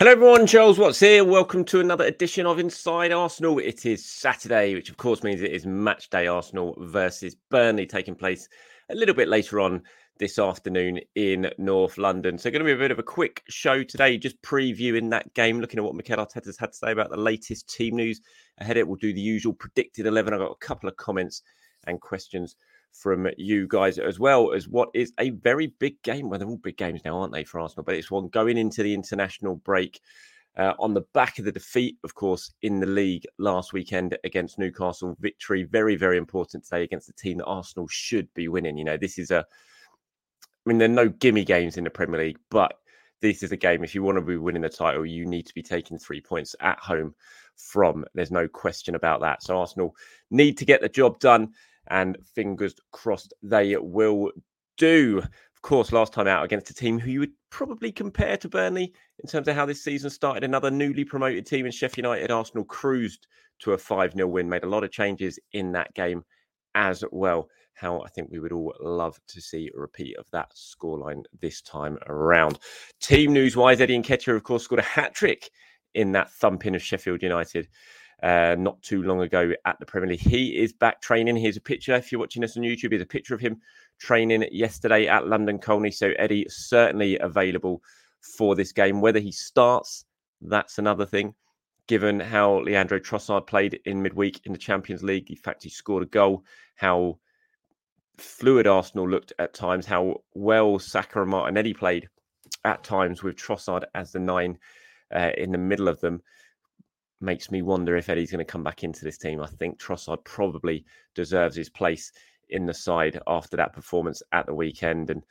Hello, everyone. Charles Watts here. Welcome to another edition of Inside Arsenal. It is Saturday, which of course means it is match day Arsenal versus Burnley taking place a little bit later on this afternoon in North London. So, going to be a bit of a quick show today, just previewing that game, looking at what Mikel Arteta's had to say about the latest team news ahead. It will do the usual predicted 11. I've got a couple of comments and questions from you guys as well as what is a very big game. Well, they're all big games now, aren't they, for Arsenal? But it's one going into the international break uh, on the back of the defeat, of course, in the league last weekend against Newcastle. Victory, very, very important today against the team that Arsenal should be winning. You know, this is a, I mean, there are no gimme games in the Premier League, but this is a game. If you want to be winning the title, you need to be taking three points at home from. There's no question about that. So Arsenal need to get the job done and fingers crossed they will do. Of course, last time out against a team who you would probably compare to Burnley in terms of how this season started. Another newly promoted team in Sheffield United, Arsenal cruised to a 5 0 win, made a lot of changes in that game as well. How I think we would all love to see a repeat of that scoreline this time around. Team news wise, Eddie and Nketiah, of course, scored a hat trick in that thumping of Sheffield United uh, not too long ago at the Premier League. He is back training. Here's a picture. If you're watching us on YouTube, here's a picture of him training yesterday at London Colney. So Eddie certainly available for this game. Whether he starts, that's another thing. Given how Leandro Trossard played in midweek in the Champions League, in fact, he scored a goal. How fluid Arsenal looked at times. How well Saka and Martinelli played at times with Trossard as the nine uh, in the middle of them makes me wonder if Eddie's going to come back into this team. I think Trossard probably deserves his place in the side after that performance at the weekend. And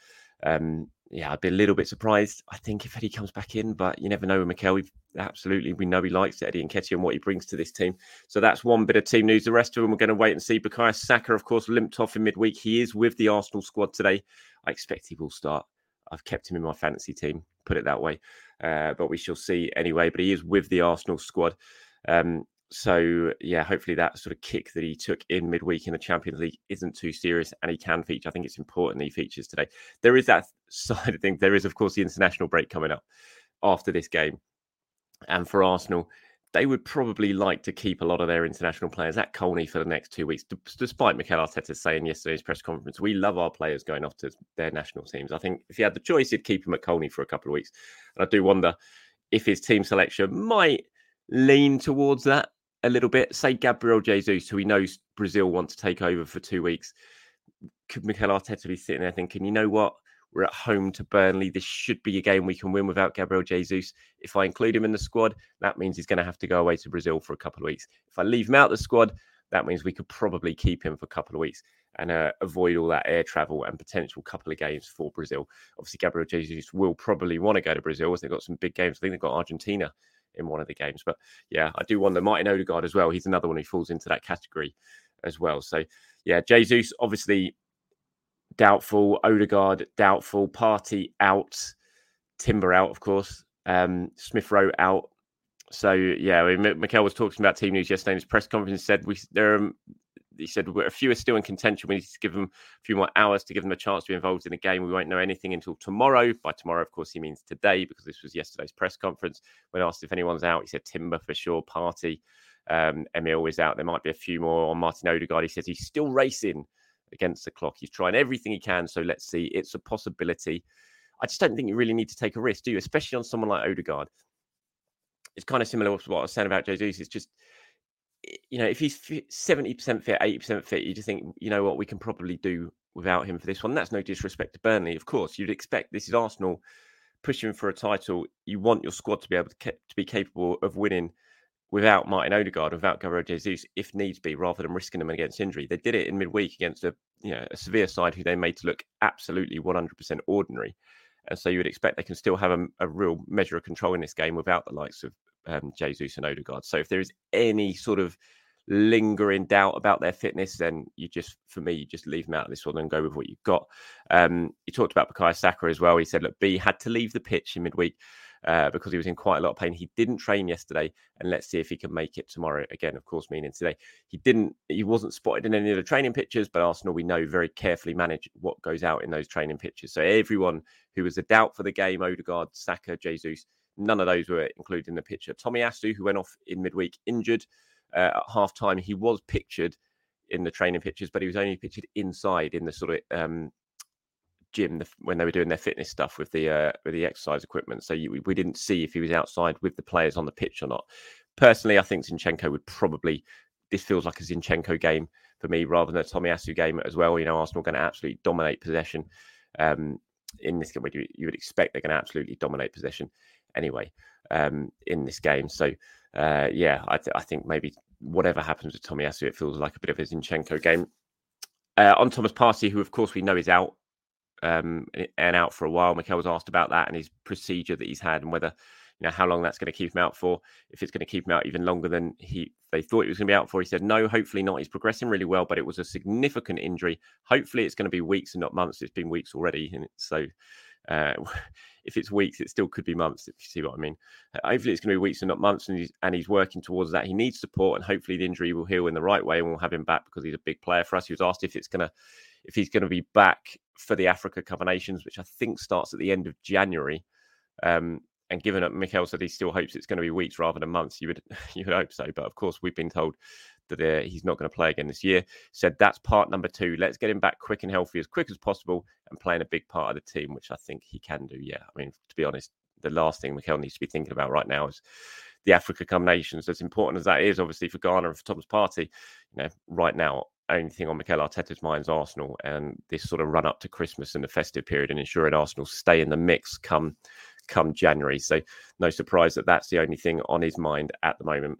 um, yeah, I'd be a little bit surprised. I think if Eddie comes back in, but you never know with Mikel. we absolutely we know he likes Eddie Nketiah and what he brings to this team. So that's one bit of team news. The rest of them we're going to wait and see. Bukayo Saka, of course, limped off in midweek. He is with the Arsenal squad today. I expect he will start. I've kept him in my fantasy team, put it that way. Uh, but we shall see anyway. But he is with the Arsenal squad. Um, so yeah, hopefully that sort of kick that he took in midweek in the Champions League isn't too serious, and he can feature. I think it's important he features today. There is that side of things. There is, of course, the international break coming up after this game, and for Arsenal, they would probably like to keep a lot of their international players at Colney for the next two weeks. D- despite Mikel Arteta saying yesterday's press conference, we love our players going off to their national teams. I think if he had the choice, he'd keep him at Colney for a couple of weeks. And I do wonder if his team selection might lean towards that a little bit. Say Gabriel Jesus, who he knows Brazil want to take over for two weeks. Could Mikel Arteta be sitting there thinking, you know what? We're at home to Burnley. This should be a game we can win without Gabriel Jesus. If I include him in the squad, that means he's going to have to go away to Brazil for a couple of weeks. If I leave him out the squad, that means we could probably keep him for a couple of weeks and uh, avoid all that air travel and potential couple of games for Brazil. Obviously, Gabriel Jesus will probably want to go to Brazil as they've got some big games. I think they've got Argentina in one of the games. But yeah, I do wonder Martin Odegaard as well. He's another one who falls into that category as well. So yeah, Jesus obviously doubtful, Odegaard doubtful, Partey out, Timber out, of course, um, Smith Rowe out. So yeah, mean, Mikel was talking about team news yesterday in his press conference. Said we there are he said a few are still in contention. We need to give them a few more hours to give them a chance to be involved in the game. We won't know anything until tomorrow. By tomorrow, of course, he means today because this was yesterday's press conference. When asked if anyone's out, he said Timber for sure, Partey, um, Emile is out. There might be a few more on Martin Odegaard. He says he's still racing against the clock. He's trying everything he can. So let's see. It's a possibility. I just don't think you really need to take a risk, do you? Especially on someone like Odegaard. It's kind of similar to what I was saying about Jesus. It's just you know, if he's seventy percent fit, eighty percent fit, you just think, you know what, we can probably do without him for this one. That's no disrespect to Burnley, of course. You'd expect this is Arsenal pushing for a title. You want your squad to be able to, to be capable of winning without Martin Odegaard, without Gabriel Jesus, if needs be, rather than risking them against injury. They did it in midweek against a you know a Sevilla side who they made to look absolutely one hundred percent ordinary. And so you would expect they can still have a, a, real measure of control in this game without the likes of um, Jesus and Odegaard. So if there is any sort of lingering doubt about their fitness, then you just, for me, you just leave them out of this one and go with what you've got. Um, he talked about Bukayo Saka as well. He said, look, B had to leave the pitch in midweek. Uh, because he was in quite a lot of pain. He didn't train yesterday, and let's see if he can make it tomorrow. Again, of course, meaning today. He didn't. He wasn't spotted in any of the training pictures, but Arsenal, we know, very carefully manage what goes out in those training pictures. So everyone who was a doubt for the game, Odegaard, Saka, Jesus, None of those were included in the picture. Tomiyasu, who went off in midweek injured uh, at half time, he was pictured in the training pictures, but he was only pictured inside in the sort of um, gym when they were doing their fitness stuff with the uh, with the exercise equipment. So you, we didn't see if he was outside with the players on the pitch or not. Personally, I think Zinchenko would probably. This feels like a Zinchenko game for me rather than a Tomiyasu game as well. You know, Arsenal going to absolutely dominate possession. Um, in this game, you, you would expect they're going to absolutely dominate possession anyway um, in this game. So uh, yeah, I, th- I, think maybe whatever happens with Tomiyasu, it feels like a bit of a Zinchenko game. Uh, on Thomas Partey, who of course we know is out um, and out for a while. Mikel was asked about that and his procedure that he's had and whether you know how long that's going to keep him out for. If it's going to keep him out even longer than he they thought he was going to be out for, he said no. Hopefully not. He's progressing really well, but it was a significant injury. Hopefully it's going to be weeks and not months. It's been weeks already, and so uh, if it's weeks, it still could be months. If you see what I mean. Uh, hopefully, it's going to be weeks and not months, and he's and he's working towards that. He needs support, and hopefully, the injury will heal in the right way, and we'll have him back because he's a big player for us. He was asked if it's going to, if he's going to be back for the Africa Cup of Nations, which I think starts at the end of January. Um, and given that Mikel said he still hopes it's going to be weeks rather than months, you would you would hope so. But of course, we've been told that uh, he's not going to play again this year. Said that's part number two. Let's get him back quick and healthy as quick as possible and playing a big part of the team, which I think he can do. Yeah, I mean, to be honest, the last thing Mikel needs to be thinking about right now is the Africa Cup Nations. As important as that is, obviously for Ghana and for Thomas Partey, you know, right now only thing on Mikel Arteta's mind is Arsenal and this sort of run up to Christmas and the festive period and ensuring Arsenal stay in the mix come come January. So no surprise that that's the only thing on his mind at the moment.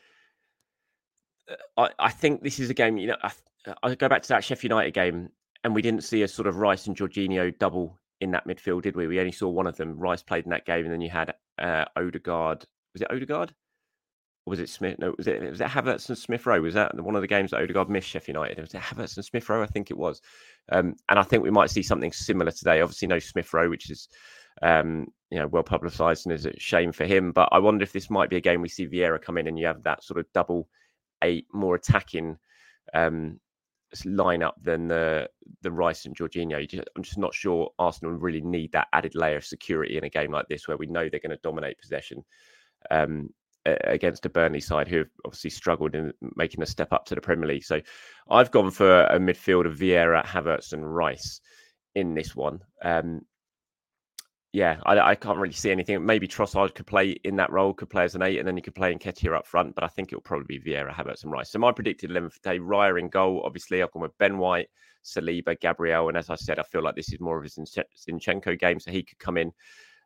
I, I think this is a game. You know, I, I go back to that Sheffield United game, and we didn't see a sort of Rice and Jorginho double in that midfield, did we? We only saw one of them. Rice played in that game, and then you had uh, Odegaard. Was it Odegaard? Or was it Smith? No, was it was it Havertz and Smith Rowe? Was that one of the games that Odegaard missed Sheffield United? Was it Havertz and Smith Rowe? I think it was. Um, and I think we might see something similar today. Obviously, no Smith Rowe, which is um, you know well publicised and is a shame for him. But I wonder if this might be a game we see Vieira come in and you have that sort of double eight, more attacking um, lineup than the the Rice and Jorginho. Just, I'm just not sure Arsenal really need that added layer of security in a game like this, where we know they're going to dominate possession um, against a Burnley side who have obviously struggled in making a step up to the Premier League. So I've gone for a midfield of Vieira, Havertz, and Rice in this one. Um, yeah, I, I, can't really see anything. Maybe Trossard could play in that role, could play as an eight, and then you could play Nketiah up front. But I think it'll probably be Vieira, Havertz, and Rice. So my predicted 11 for today, Raya in goal. Obviously, I've gone with Ben White, Saliba, Gabriel. And as I said, I feel like this is more of a Zinchenko game. So he could come in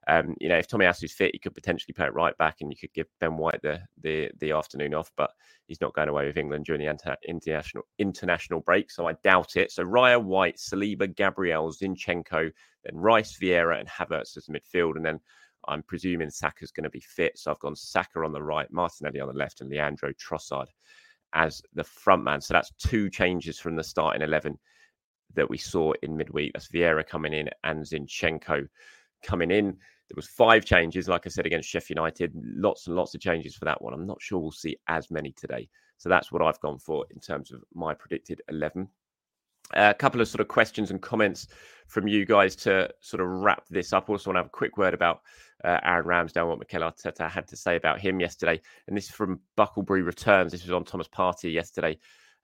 um, you know, if Tomiyasu's fit, he could potentially play it right back, and you could give Ben White the the the afternoon off. But he's not going away with England during the international international break, so I doubt it. So Raya, White, Saliba, Gabriel, Zinchenko, then Rice, Vieira, and Havertz as midfield, and then I'm presuming Saka's going to be fit. So I've gone Saka on the right, Martinelli on the left, and Leandro Trossard as the front man. So that's two changes from the starting eleven that we saw in midweek. That's Vieira coming in and Zinchenko coming in. There was five changes, like I said, against Sheffield United. Lots and lots of changes for that one. I'm not sure we'll see as many today. So that's what I've gone for in terms of my predicted 11. Uh, a couple of sort of questions and comments from you guys to sort of wrap this up. Also, want to have a quick word about uh, Aaron Ramsdale, what Mikel Arteta had to say about him yesterday. And this is from Bucklebury Returns. This was on Thomas Partey yesterday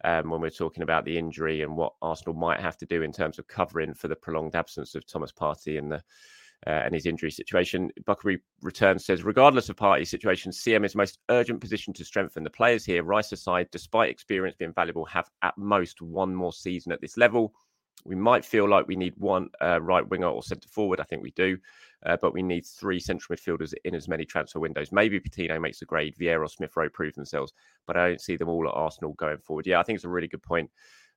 um, when we are talking about the injury and what Arsenal might have to do in terms of covering for the prolonged absence of Thomas Partey and the uh, and his injury situation. Buckery returns says, regardless of Partey situation, CM is most urgent position to strengthen the players here. Rice aside, despite experience being valuable, have at most one more season at this level. We might feel like we need one uh, right winger or centre forward. I think we do, uh, but we need three central midfielders in as many transfer windows. Maybe Patino makes a grade. Vieira or Smith Rowe prove themselves, but I don't see them all at Arsenal going forward. Yeah, I think it's a really good point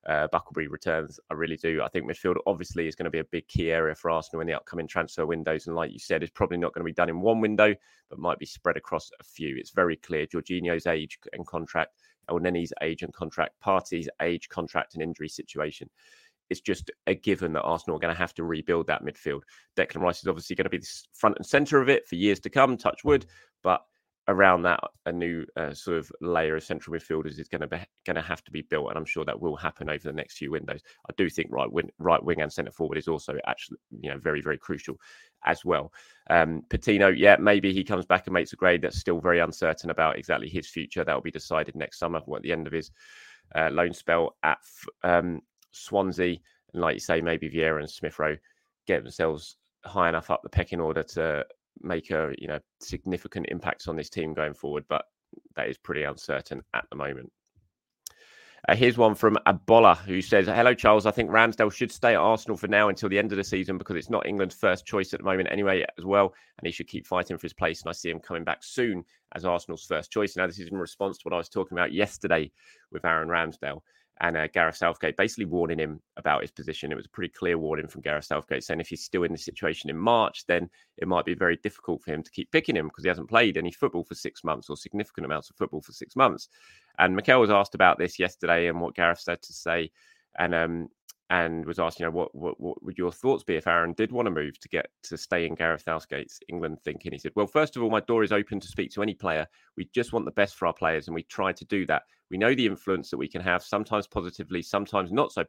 uh, returns. I really do. I think midfield obviously is going to be a big key area for Arsenal in the upcoming transfer windows. And like you said, it's probably not going to be done in one window, but might be spread across a few. It's very clear Jorginho's age and contract, Elneny's age and contract, Partey's age, contract, and injury situation. It's just a given that Arsenal are going to have to rebuild that midfield. Declan Rice is obviously going to be the front and centre of it for years to come, touch wood. But around that a new uh, sort of layer of central midfielders is going to be going to have to be built, and I'm sure that will happen over the next few windows. I do think right wing, right wing and centre forward is also actually you know very very crucial as well. Um, Patino, yeah, maybe he comes back and makes a grade. That's still very uncertain about exactly his future. That will be decided next summer at the end of his uh, loan spell at um, Swansea. And like you say, maybe Vieira and Smith Rowe get themselves high enough up the pecking order to make a you know significant impact on this team going forward, but that is pretty uncertain at the moment. Uh, here's one from Abola who says, Hello, Charles. I think Ramsdale should stay at Arsenal for now until the end of the season because it's not England's first choice at the moment anyway, as well. And he should keep fighting for his place. And I see him coming back soon as Arsenal's first choice. Now, this is in response to what I was talking about yesterday with Aaron Ramsdale and uh, Gareth Southgate basically warning him about his position. It was a pretty clear warning from Gareth Southgate saying if he's still in the situation in March, then it might be very difficult for him to keep picking him because he hasn't played any football for six months or significant amounts of football for six months. And Mikel was asked about this yesterday and what Gareth said to say. And um, and was asked, you know, what, what, what would your thoughts be if Aaron did want to move to get to stay in Gareth Southgate's England thinking? He said, well, first of all, my door is open to speak to any player. We just want the best for our players, and we try to do that. We know the influence that we can have, sometimes positively, sometimes not so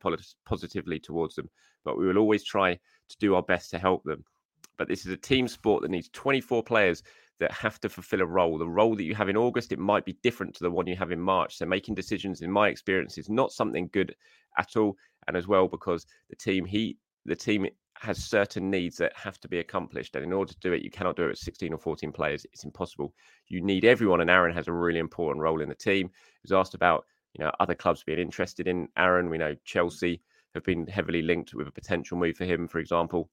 positively towards them, but we will always try to do our best to help them. But this is a team sport that needs 24 players that have to fulfill a role. The role that you have in August, it might be different to the one you have in March. So making decisions, in my experience, is not something good at all. And as well, because the team he the team has certain needs that have to be accomplished. And in order to do it, you cannot do it with 16 or 14 players. It's impossible. You need everyone, and Aaron has a really important role in the team. He was asked about, you know, other clubs being interested in Aaron. We know Chelsea have been heavily linked with a potential move for him, for example.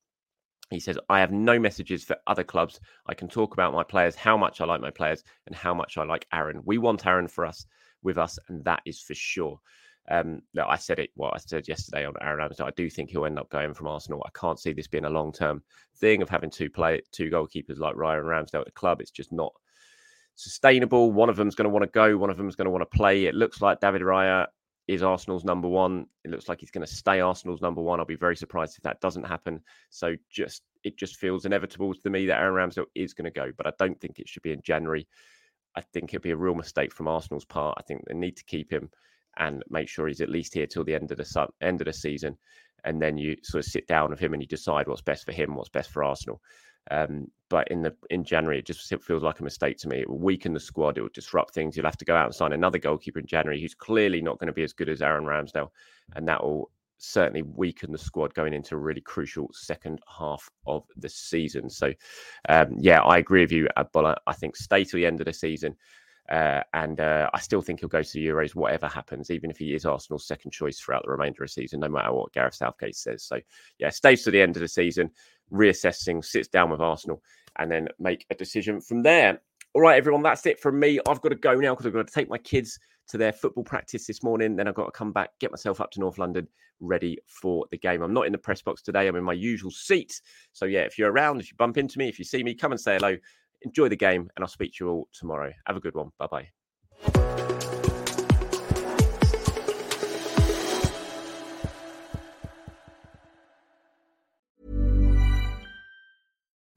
He says, I have no messages for other clubs. I can talk about my players, how much I like my players, and how much I like Aaron. We want Aaron for us with us, and that is for sure. Um, no, I said it. What I said yesterday on Aaron Ramsdale. I do think he'll end up going from Arsenal. I can't see this being a long term thing of having two play two goalkeepers like Ryan Ramsdale at the club. It's just not sustainable. One of them's going to want to go. One of them's going to want to play. It looks like David Raya is Arsenal's number one. It looks like he's going to stay Arsenal's number one. I'll be very surprised if that doesn't happen. So just it just feels inevitable to me that Aaron Ramsdale is going to go, but I don't think it should be in January. I think it'd be a real mistake from Arsenal's part. I think they need to keep him and make sure he's at least here till the end of the end of the season, and then you sort of sit down with him and you decide what's best for him, what's best for Arsenal. Um, but in the in January, it just feels like a mistake to me. It will weaken the squad. It will disrupt things. You'll have to go out and sign another goalkeeper in January who's clearly not going to be as good as Aaron Ramsdale, and that will certainly weaken the squad going into a really crucial second half of the season. So, um, yeah, I agree with you, Abdullah. I think stay to the end of the season. Uh, and uh, I still think he'll go to the Euros, whatever happens, even if he is Arsenal's second choice throughout the remainder of the season, no matter what Gareth Southgate says. So, yeah, stays to the end of the season, reassessing, sits down with Arsenal, and then make a decision from there. All right, everyone, that's it from me. I've got to go now because I've got to take my kids to their football practice this morning. Then I've got to come back, get myself up to North London, ready for the game. I'm not in the press box today. I'm in my usual seat. So, yeah, if you're around, if you bump into me, if you see me, come and say hello. Enjoy the game, and I'll speak to you all tomorrow. Have a good one. Bye bye.